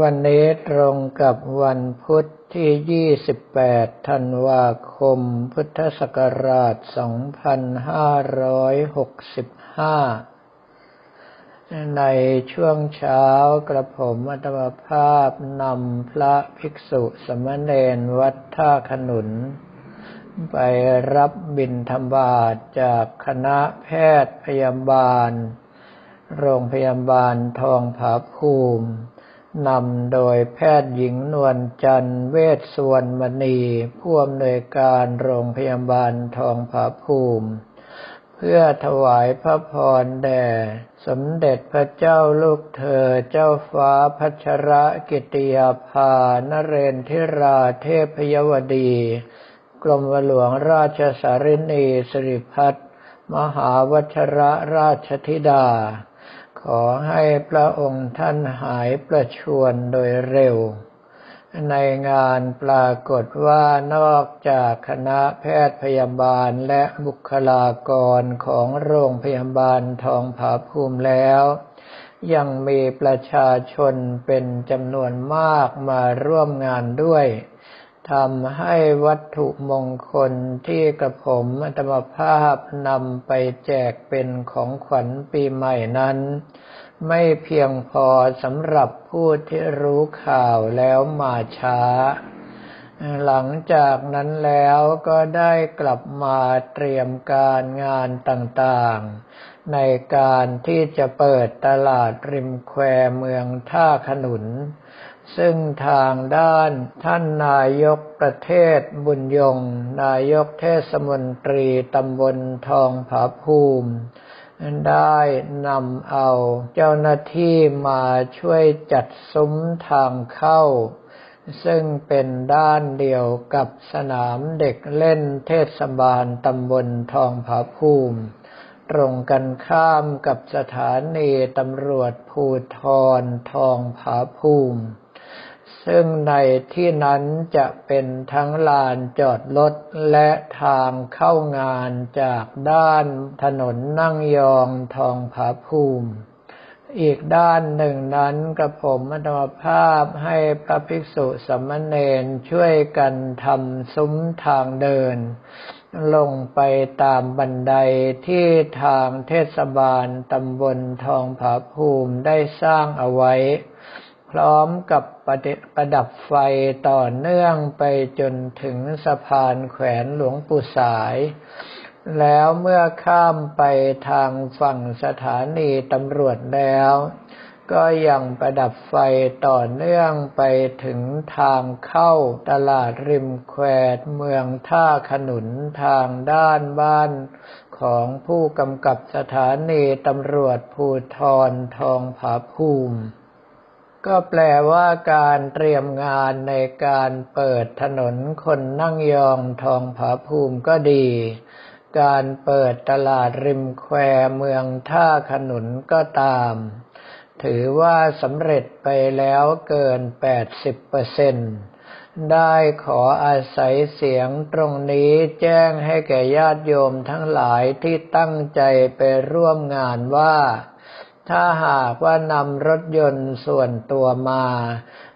วันนี้ตรงกับวันพุทธที่ 28 ธันวาคม พุทธศักราช 2565 ในช่วงเช้ากระผมอัตมภาพนำพระภิกษุสมณเณรวัดท่าขนุน ไปรับบิณฑบาตจากคณะแพทย์พยาบาล โรงพยาบาลทองผาภูมิ นำโดยแพทย์หญิงนวลจันเวชสวนมณีผู้อำนวยการโรงพยาบาลทองผาภูมิ เพื่อถวายพระพรแด่สมเด็จพระเจ้าลูกเธอเจ้าฟ้าพัชรกิติยาภานเรนทิราเทพยวดี กรมหลวงราชสารินีสิริพัฒมหาวชรราชธิดา อให้พระองค์ท่านหายประชวนโดยเร็ว ในงานปรากฏว่านอกจากคณะแพทย์พยาบาลและบุคลากรของโรงพยาบาลทองผาภูมิแล้ว ยังมีประชาชนเป็นจำนวนมากมาร่วมงานด้วย ทำให้วัตถุมงคลที่กระผมอัตมภาพนำไปแจกเป็นของขวัญปีใหม่นั้น ไม่เพียงพอสำหรับผู้ที่รู้ข่าวแล้วมาช้า หลังจากนั้นแล้วก็ได้กลับมาเตรียมการงานต่างๆ ในการที่จะเปิดตลาดริมแควเมืองท่าขนุน ซึ่งทางด้านท่านนายกประเทศบุญยง นายกเทศมนตรีตำบลทองผาภูมิ ได้นำเอาเจ้าหน้าที่มาช่วยจัดซุ้มทางเข้า ซึ่งเป็นด้านเดียวกับสนามเด็กเล่นเทศบาลตำบลทองผาภูมิ ตรงกันข้ามกับสถานีตำรวจภูทรทองผาภูมิ ซึ่งในที่นั้นจะเป็นทั้งลานจอดรถและทางเข้างานจากด้านถนนนั่งยองทองผาภูมิ อีกด้านหนึ่งนั้นกระผมอัตมภาพให้พระภิกษุสมณเณรช่วยกันทำซุ้มทางเดิน ลงไปตามบันไดที่ทางเทศบาลตำบลทองผาภูมิได้สร้างเอาไว้ ร้อมกับประประดับไฟต่อเนื่องไปจนถึงสะพานแขวนหลวงปู่สาย แล้วเมื่อข้ามไปทางฝั่งสถานีตำรวจแล้ว ก็ยังประดับไฟต่อเนื่องไปถึงทางเข้าตลาดริมแควเมืองท่าขนุนทางด้านบ้านของผู้กำกับสถานีตำรวจภูทรทองผาภูมิ ก็แปลว่าการเตรียมงานในการเปิดถนนคนนั่งยองทองผาภูมิก็ดี การเปิดตลาดริมแควเมืองท่าขนุนก็ตาม ถือว่าสำเร็จไปแล้วเกิน 80%ได้ขออาศัยเสียงตรงนี้แจ้งให้แก่ญาติโยมทั้งหลายที่ตั้งใจไปร่วมงานว่า ถ้าหากว่านำรถยนต์ส่วนตัวมา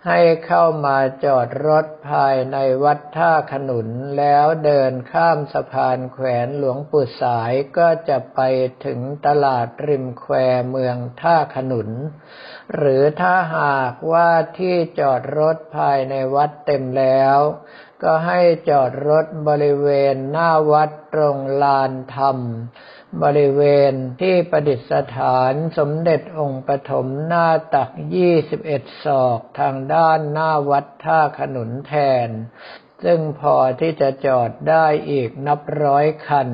ให้เข้ามาจอดรถภายในวัดท่าขนุนแล้วเดินข้ามสะพานแขวนหลวงปู่สายก็จะไปถึงตลาดริมแควเมืองท่าขนุน หรือถ้าหากว่าที่จอดรถภายในวัดเต็มแล้ว ก็ให้จอดรถบริเวณหน้าวัดตรงลานธรรม บริเวณที่ประดิษฐานสมเด็จองค์ปฐมหน้าตักยี่สิบเอ็ดศอกทางด้านหน้าวัดท่าขนุนแทน ซึ่งพอที่จะจอดได้อีกนับร้อยคัน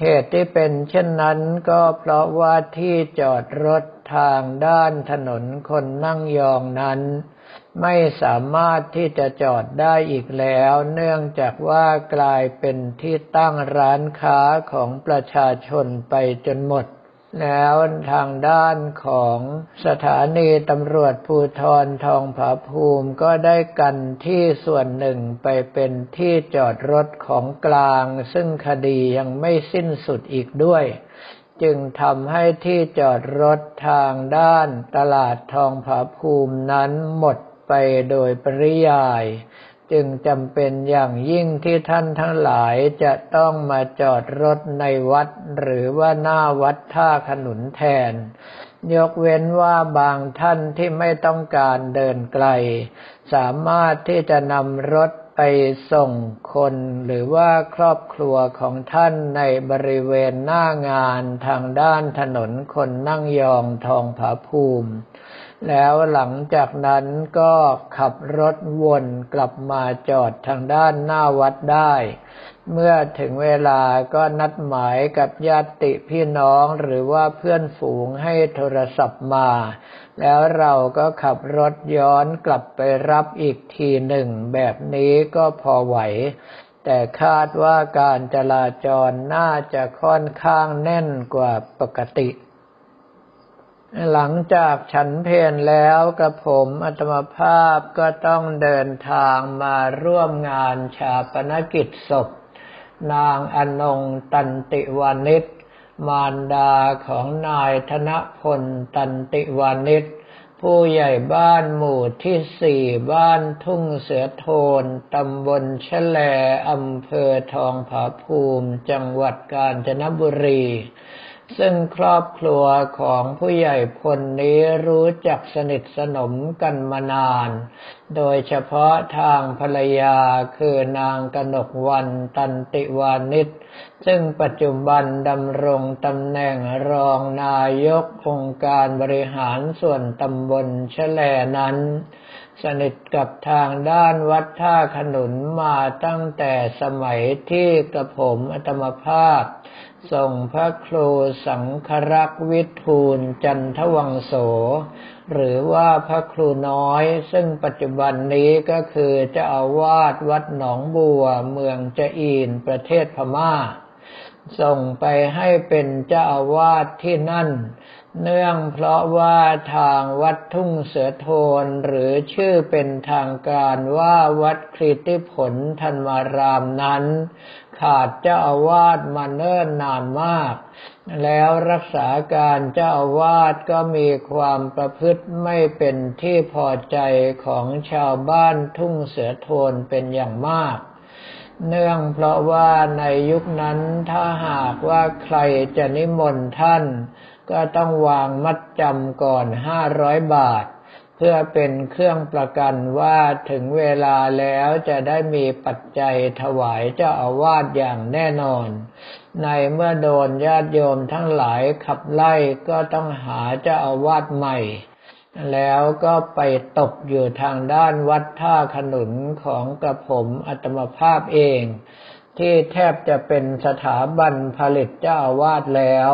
เหตุที่เป็นเช่นนั้นก็เพราะว่าที่จอดรถทางด้านถนนคนนั่งยองนั้น ไม่สามารถที่จะจอดได้อีกแล้ว เนื่องจากว่ากลายเป็นที่ตั้งร้านค้าของประชาชนไปจนหมด แล้วทางด้านของสถานีตำรวจภูทรทองผาภูมิก็ได้กันที่ส่วนหนึ่งไปเป็นที่จอดรถของกลาง ซึ่งคดียังไม่สิ้นสุดอีกด้วยจึงทำให้ที่จอดรถทางด้านตลาดทองผาภูมินั้นหมด ไปโดยปริยาย จึงจำเป็นอย่างยิ่งที่ท่านทั้งหลายจะต้องมาจอดรถในวัด หรือว่าหน้าวัดท่าขนุนแทน ยกเว้นว่าบางท่านที่ไม่ต้องการเดินไกล สามารถที่จะนำรถไปส่งคนหรือว่าครอบครัวของท่านในบริเวณหน้างานทางด้านถนนคนนั่งยองทองผาภูมิ แล้วหลังจากนั้นก็ขับรถวนกลับมาจอดทางด้านหน้าวัดได้ เมื่อถึงเวลาก็นัดหมายกับญาติพี่น้องหรือว่าเพื่อนฝูงให้โทรศัพท์มา แล้วเราก็ขับรถย้อนกลับไปรับอีกทีหนึ่ง แบบนี้ก็พอไหว แต่คาดว่าการจราจรน่าจะค่อนข้างแน่นกว่าปกติ หลังจากฉันเพนแล้วกระผมอัตมภาพก็ต้องเดินทางมาร่วมงานชาปนกิจศพ นางอนงตันติวานิชมารดาของนายธนพลตันติวานิชผู้ใหญ่บ้านหมู่ที่สี่บ้านทุ่งเสือโทนตำบลแฉลอำเภอทองผาภูมิ จังหวัดกาญจนบุรี ซึ่งครอบครัวของผู้ใหญ่พลนี้รู้จักสนิทสนมกันมานาน โดยเฉพาะทางภรรยาคือนางกนกวันตันติวานิชซึ่งปัจจุบันดำรงตำแหน่งรองนายกองค์การบริหารส่วนตำบลแฉลนั้น สนิทกับทางด้านวัดท่าขนุนมาตั้งแต่สมัยที่กระผมอัตมภาพ ส่งพระครูสังครักษ์วิทูลจันทวังโส หรือว่าพระครูน้อย ซึ่งปัจจุบันนี้ก็คือเจ้าอาวาสวัดหนองบัวเมืองจะอีนประเทศพมา่า ส่งไปให้เป็นเจ้าอาวาสที่นั่น เนื่องเพราะว่าทางวัดทุ่งเสือโทนหรือชื่อเป็นทางการว่าวัดคริติผลธันมารามนั้น ขาดเจ้าอาวาสมาเนิ่นนานมาก แล้วรักษาการเจ้าอาวาสก็มีความประพฤติไม่เป็นที่พอใจของชาวบ้านทุ่งเสือโทนเป็นอย่างมาก เนื่องเพราะว่าในยุคนั้นถ้าหากว่าใครจะนิมนต์ท่าน ก็ต้องวางมัดจำก่อนห้าร้อยบาท เพื่อเป็นเครื่องประกันว่าถึงเวลาแล้วจะได้มีปัจจัยถวายเจ้าอาวาสอย่างแน่นอน ในเมื่อโดนญาติโยมทั้งหลายขับไล่ก็ต้องหาเจ้าอาวาสใหม่ แล้วก็ไปตกอยู่ทางด้านวัดท่าขนุนของกระผมอัตมภาพเอง ที่แทบจะเป็นสถาบันผลิตเจ้าอาวาสแล้ว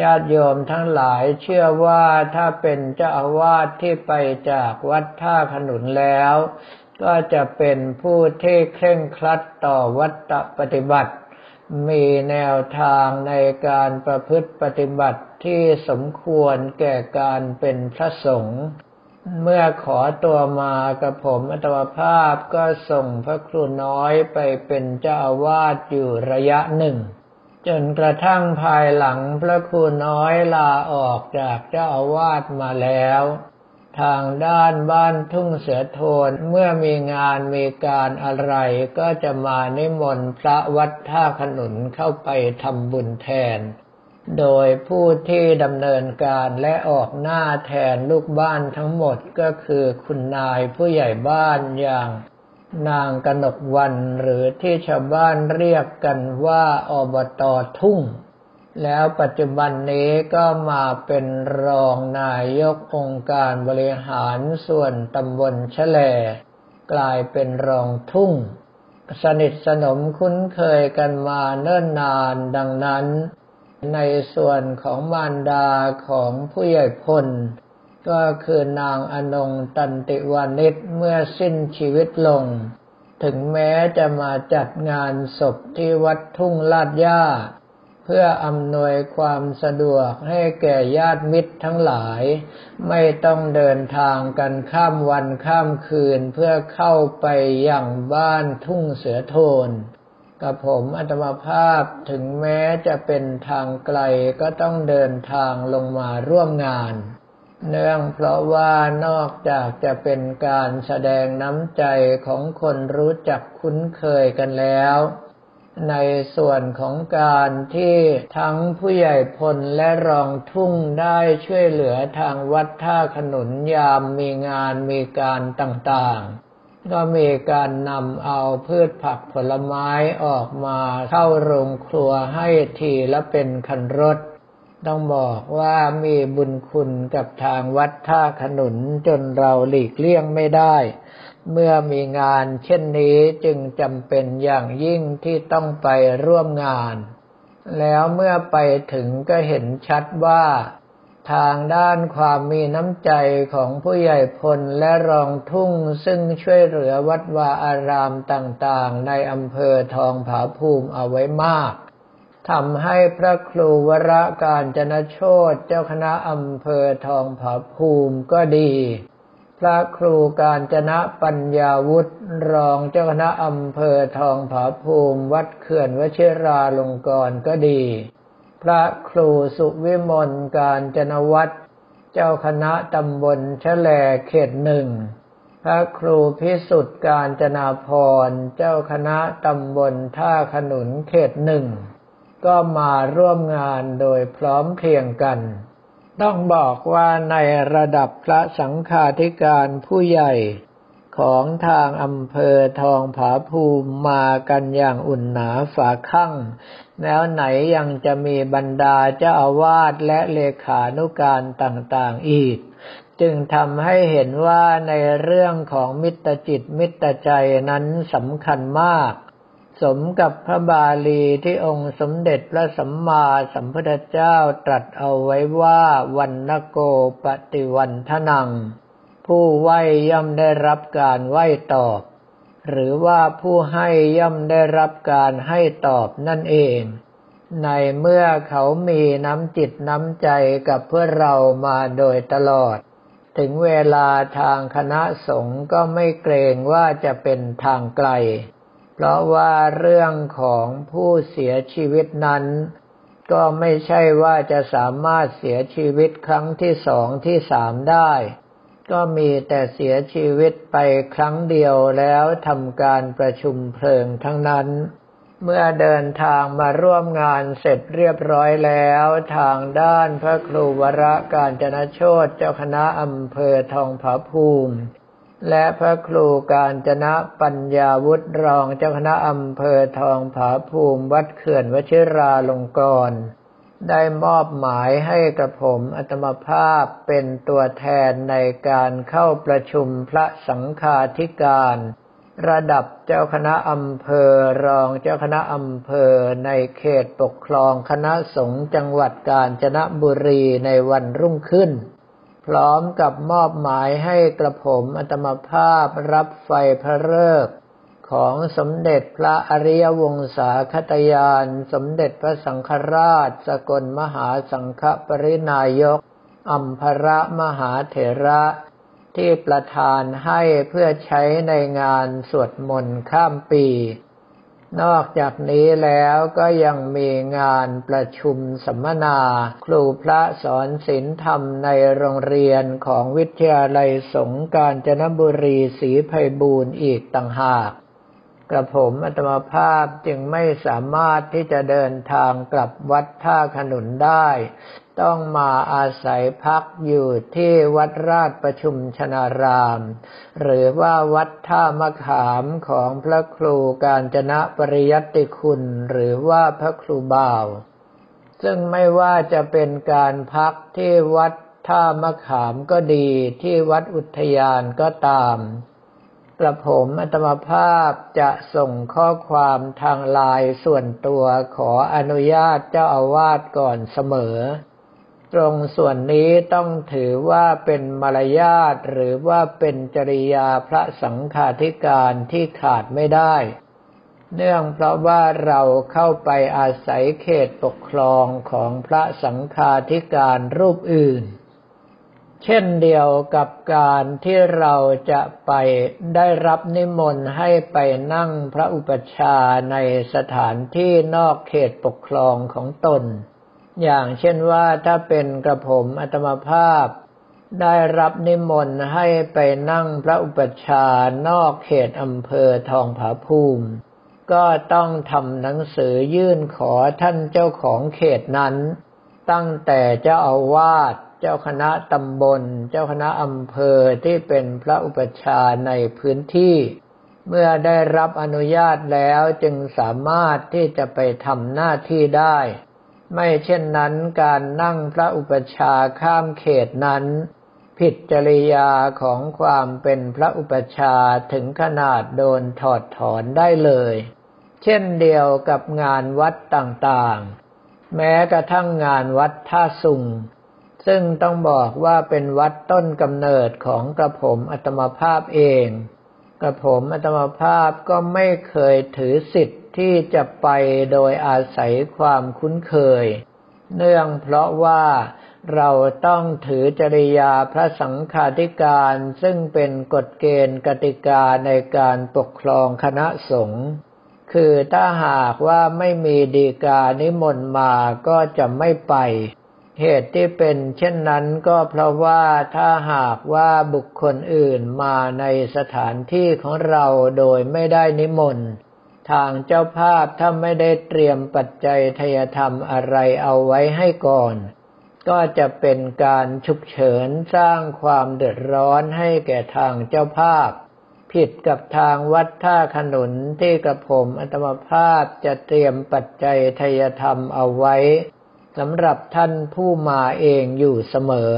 ญาติโยมทั้งหลายเชื่อว่าถ้าเป็นเจ้าอาวาสที่ไปจากวัดท่าขนุนแล้ว ก็จะเป็นผู้ที่เคร่งครัดต่อวัตปฏิบัติ มีแนวทางในการประพฤติปฏิบัติที่สมควรแก่การเป็นพระสงฆ์เมื่อขอตัวมากับผมอัตวภาพก็ส่งพระครูน้อยไปเป็นเจ้าอาวาสอยู่ระยะหนึ่ง จนกระทั่งภายหลังพระครูน้อยลาออกจากเจ้าอาวาสมาแล้ว ทางด้านบ้านทุ่งเสือโทนเมื่อมีงานมีการอะไรก็จะมานิมนต์พระวัดท่าขนุนเข้าไปทำบุญแทน โดยผู้ที่ดำเนินการและออกหน้าแทนลูกบ้านทั้งหมดก็คือคุณนายผู้ใหญ่บ้านอย่าง นางกนกวันหรือที่ชาวบ้านเรียกกันว่าอบตทุ่ง แล้วปัจจุบันนี้ก็มาเป็นรองนายกองค์การบริหารส่วนตำบลแฉลกลายเป็นรองทุ่ง สนิทสนมคุ้นเคยกันมาเนิ่นนานดังนั้น ในส่วนของมารดาของผู้ใหญ่พล ก็คือนางอนงตันติวานิชเมื่อสิ้นชีวิตลง ถึงแม้จะมาจัดงานศพที่วัดทุ่งลาดย่า เพื่ออำนวยความสะดวกให้แก่ญาติมิตรทั้งหลาย ไม่ต้องเดินทางกันข้ามวันข้ามคืนเพื่อเข้าไปอย่างบ้านทุ่งเสือโทนกับผมอัตมาภาพถึงแม้จะเป็นทางไกลก็ต้องเดินทางลงมาร่วมงาน เนื่องเพราะว่านอกจากจะเป็นการแสดงน้ำใจของคนรู้จักคุ้นเคยกันแล้ว ในส่วนของการที่ทั้งผู้ใหญ่พลและรองทุ่งได้ช่วยเหลือทางวัดท่าขนุนยามมีงานมีการต่างๆ ก็มีการนำเอาพืชผักผลไม้ออกมาเข้าโรงครัวให้ทีละเป็นคันรถ ต้องบอกว่ามีบุญคุณกับทางวัดท่าขนุนจนเราหลีกเลี่ยงไม่ได้ เมื่อมีงานเช่นนี้จึงจำเป็นอย่างยิ่งที่ต้องไปร่วมงาน แล้วเมื่อไปถึงก็เห็นชัดว่า ทางด้านความมีน้ำใจของผู้ใหญ่พลและรองทุ่งซึ่งช่วยเหลือวัดวาอารามต่างๆ ในอำเภอทองผาภูมิเอาไว้มาก ทำให้พระครูวรการจนโชตเจ้าคณะอำเภอทองผาภูมิก็ดี พระครูการจนะปัญญาวุฒิรองเจ้าคณะอำเภอทองผาภูมิ วัดเขื่อนวชิราลงกรณ์ก็ดี พระครูสุวิมลการจนวัตรเจ้าคณะตำบลแลเขตหนึ่งพระครูพิสุทธิ์การจนาพรเจ้าคณะตำบลท่าขนุนเขตหนึ่ง ก็มาร่วมงานโดยพร้อมเพรียงกัน ต้องบอกว่าในระดับพระสังฆาธิการผู้ใหญ่ของทางอำเภอทองผาภูมิมากันอย่างอุ่นหนาฝาข้างแล้วไหนยังจะมีบรรดาเจ้าอาวาสและเลขานุการต่างๆอีก จึงทำให้เห็นว่าในเรื่องของมิตรจิตมิตรใจนั้นสำคัญมาก สมกับพระบาลีที่องค์สมเด็จพระสัมมาสัมพุทธเจ้าตรัสเอาไว้ว่าวันนโกปฏิวันทนัง ผู้ไหวย่อมได้รับการไหวตอบ หรือว่าผู้ให้ย่อมได้รับการให้ตอบนั่นเอง ในเมื่อเขามีน้ำจิตน้ำใจกับเพื่อเรามาโดยตลอด ถึงเวลาทางคณะสงฆ์ก็ไม่เกรงว่าจะเป็นทางไกล เพราะว่าเรื่องของผู้เสียชีวิตนั้น ก็ไม่ใช่ว่าจะสามารถเสียชีวิตครั้งที่สองที่สามได้ ก็มีแต่เสียชีวิตไปครั้งเดียวแล้วทำการประชุมเพลิงทั้งนั้น เมื่อเดินทางมาร่วมงานเสร็จเรียบร้อยแล้ว ทางด้านพระครูวระการจนโชตเจ้าคณะอำเภอทองผาภูมิ และพระครูการจนะปัญญาวุฒิรองเจ้าคณะอำเภอทองผาภูมิวัดเขื่อนวชิราลงกรณ์ได้มอบหมายให้กระผมอัตมภาพเป็นตัวแทนในการเข้าประชุมพระสังฆาธิการ ระดับเจ้าคณะอำเภอรองเจ้าคณะอำเภอในเขตปกครองคณะสงฆ์จังหวัดกาญจนบุรีในวันรุ่งขึ้น พร้อมกับมอบหมายให้กระผมอัตมภาพรับไฟพระฤกษ์ของสมเด็จพระอริยวงศาคตยาน สมเด็จพระสังฆราช สกลมหาสังฆปรินายกอัมพระมหาเถระที่ประทานให้เพื่อใช้ในงานสวดมนต์ข้ามปี นอกจากนี้แล้วก็ยังมีงานประชุมสัมมนา ครูพระสอนศีลธรรมในโรงเรียนของวิทยาลัยสงการจนบุรีศรีไพบูรณ์อีกต่างหากกระผมอัตมาภาพจึงไม่สามารถที่จะเดินทางกลับวัดท่าขนุนได้ ต้องมาอาศัยพักอยู่ที่วัดราชประชุมชนาราม หรือว่าวัดท่ามะขามของพระครูการจนะปริยัติคุณ หรือว่าพระครูบ่าว ซึ่งไม่ว่าจะเป็นการพักที่วัดท่ามะขามก็ดีที่วัดอุทยานก็ตามกระผมอัตมภาพจะส่งข้อความทางลน์ส่วนตัวขออนุญาตเจ้าอาวาสก่อนเสมอ ตรงส่วนนี้ต้องถือว่าเป็นมารยาทหรือว่าเป็นจริยาพระสังฆาธิการที่ขาดไม่ได้ เนื่องเพราะว่าเราเข้าไปอาศัยเขตปกครองของพระสังฆาธิการรูปอื่น เช่นเดียวกับการที่เราจะไปได้รับนิมนต์ให้ไปนั่งพระอุปชาในสถานที่นอกเขตปกครองของตน อย่างเช่นว่าถ้าเป็นกระผมอัตมภาพ ได้รับนิมนต์ให้ไปนั่งพระอุปชานอกเขตอำเภอทองผาภูมิ ก็ต้องทำหนังสือยื่นขอท่านเจ้าของเขตนั้น ตั้งแต่เจ้าอาวาสเจ้าคณะตำบล เจ้าคณะอำเภอที่เป็นพระอุปชาในพื้นที่ เมื่อได้รับอนุญาตแล้วจึงสามารถที่จะไปทำหน้าที่ได้ ไม่เช่นนั้นการนั่งพระอุปชาข้ามเขตนั้น ผิดจริยาของความเป็นพระอุปชาถึงขนาดโดนถอดถอนได้เลย เช่นเดียวกับงานวัดต่างๆ แม้กระทั่งงานวัดท่าสุงซึ่งต้องบอกว่าเป็นวัดต้นกำเนิดของกระผมอัตมภาพเอง กระผมอัตมภาพก็ไม่เคยถือสิทธิ์ที่จะไปโดยอาศัยความคุ้นเคย เนื่องเพราะว่าเราต้องถือจริยาพระสังฆาธิการซึ่งเป็นกฎเกณฑ์กติกาในการปกครองคณะสงฆ์ คือถ้าหากว่าไม่มีดีกานิมนต์มาก็จะไม่ไป เหตุที่เป็นเช่นนั้นก็เพราะว่าถ้าหากว่าบุคคลอื่นมาในสถานที่ของเราโดยไม่ได้นิมนต์ ทางเจ้าภาพถ้าไม่ได้เตรียมปัจจัยทยธรรมอะไรเอาไว้ให้ก่อน ก็จะเป็นการฉุกเฉินสร้างความเดือดร้อนให้แก่ทางเจ้าภาพ ผิดกับทางวัดท่าขนุนที่กระผมอัตมภาพจะเตรียมปัจจัยทยธรรมเอาไว้ สำหรับท่านผู้มาเองอยู่เสมอ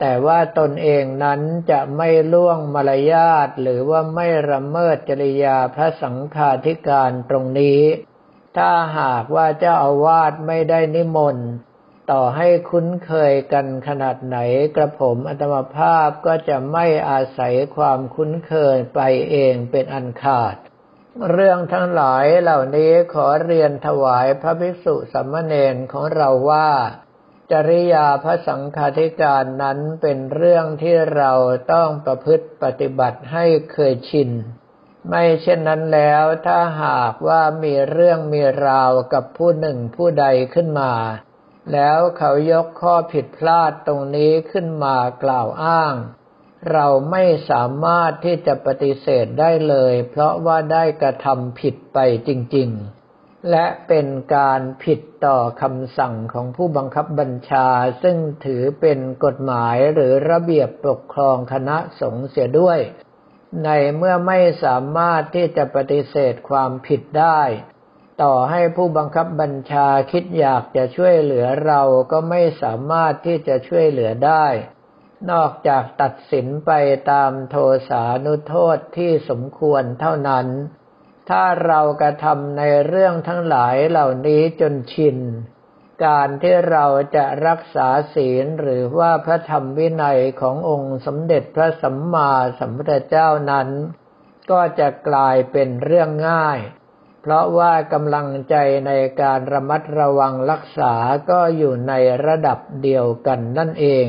แต่ว่าตนเองนั้นจะไม่ล่วงมารยาทหรือว่าไม่ระเมิดจริยาพระสังฆาธิการตรงนี้ ถ้าหากว่าเจ้าอาวาสไม่ได้นิมนต์ต่อให้คุ้นเคยกันขนาดไหนกระผมอัตมภาพก็จะไม่อาศัยความคุ้นเคยไปเองเป็นอันขาด เรื่องทั้งหลายเหล่านี้ขอเรียนถวายพระภิกษุสัมมเนนของเราว่า จริยาพระสังฆาธิการนั้นเป็นเรื่องที่เราต้องประพฤติปฏิบัติให้เคยชิน ไม่เช่นนั้นแล้วถ้าหากว่ามีเรื่องมีราวกับผู้หนึ่งผู้ใดขึ้นมา แล้วเขายกข้อผิดพลาดตรงนี้ขึ้นมากล่าวอ้าง เราไม่สามารถที่จะปฏิเสธได้เลย เพราะว่าได้กระทำผิดไปจริง ๆ และเป็นการผิดต่อคำสั่งของผู้บังคับบัญชา ซึ่งถือเป็นกฎหมายหรือระเบียบปกครองคณะสงฆ์เสียด้วย ในเมื่อไม่สามารถที่จะปฏิเสธความผิดได้ต่อให้ผู้บังคับบัญชาคิดอยากจะช่วยเหลือเราก็ไม่สามารถที่จะช่วยเหลือได้ นอกจากตัดสินไปตามโทสานุโทษที่สมควรเท่านั้น ถ้าเรากระทำในเรื่องทั้งหลายเหล่านี้จนชิน การที่เราจะรักษาศีลหรือว่าพระธรรมวินัยขององค์สมเด็จพระสัมมาสัมพุทธเจ้านั้น ก็จะกลายเป็นเรื่องง่าย เพราะว่ากำลังใจในการระมัดระวังรักษาก็อยู่ในระดับเดียวกันนั่นเอง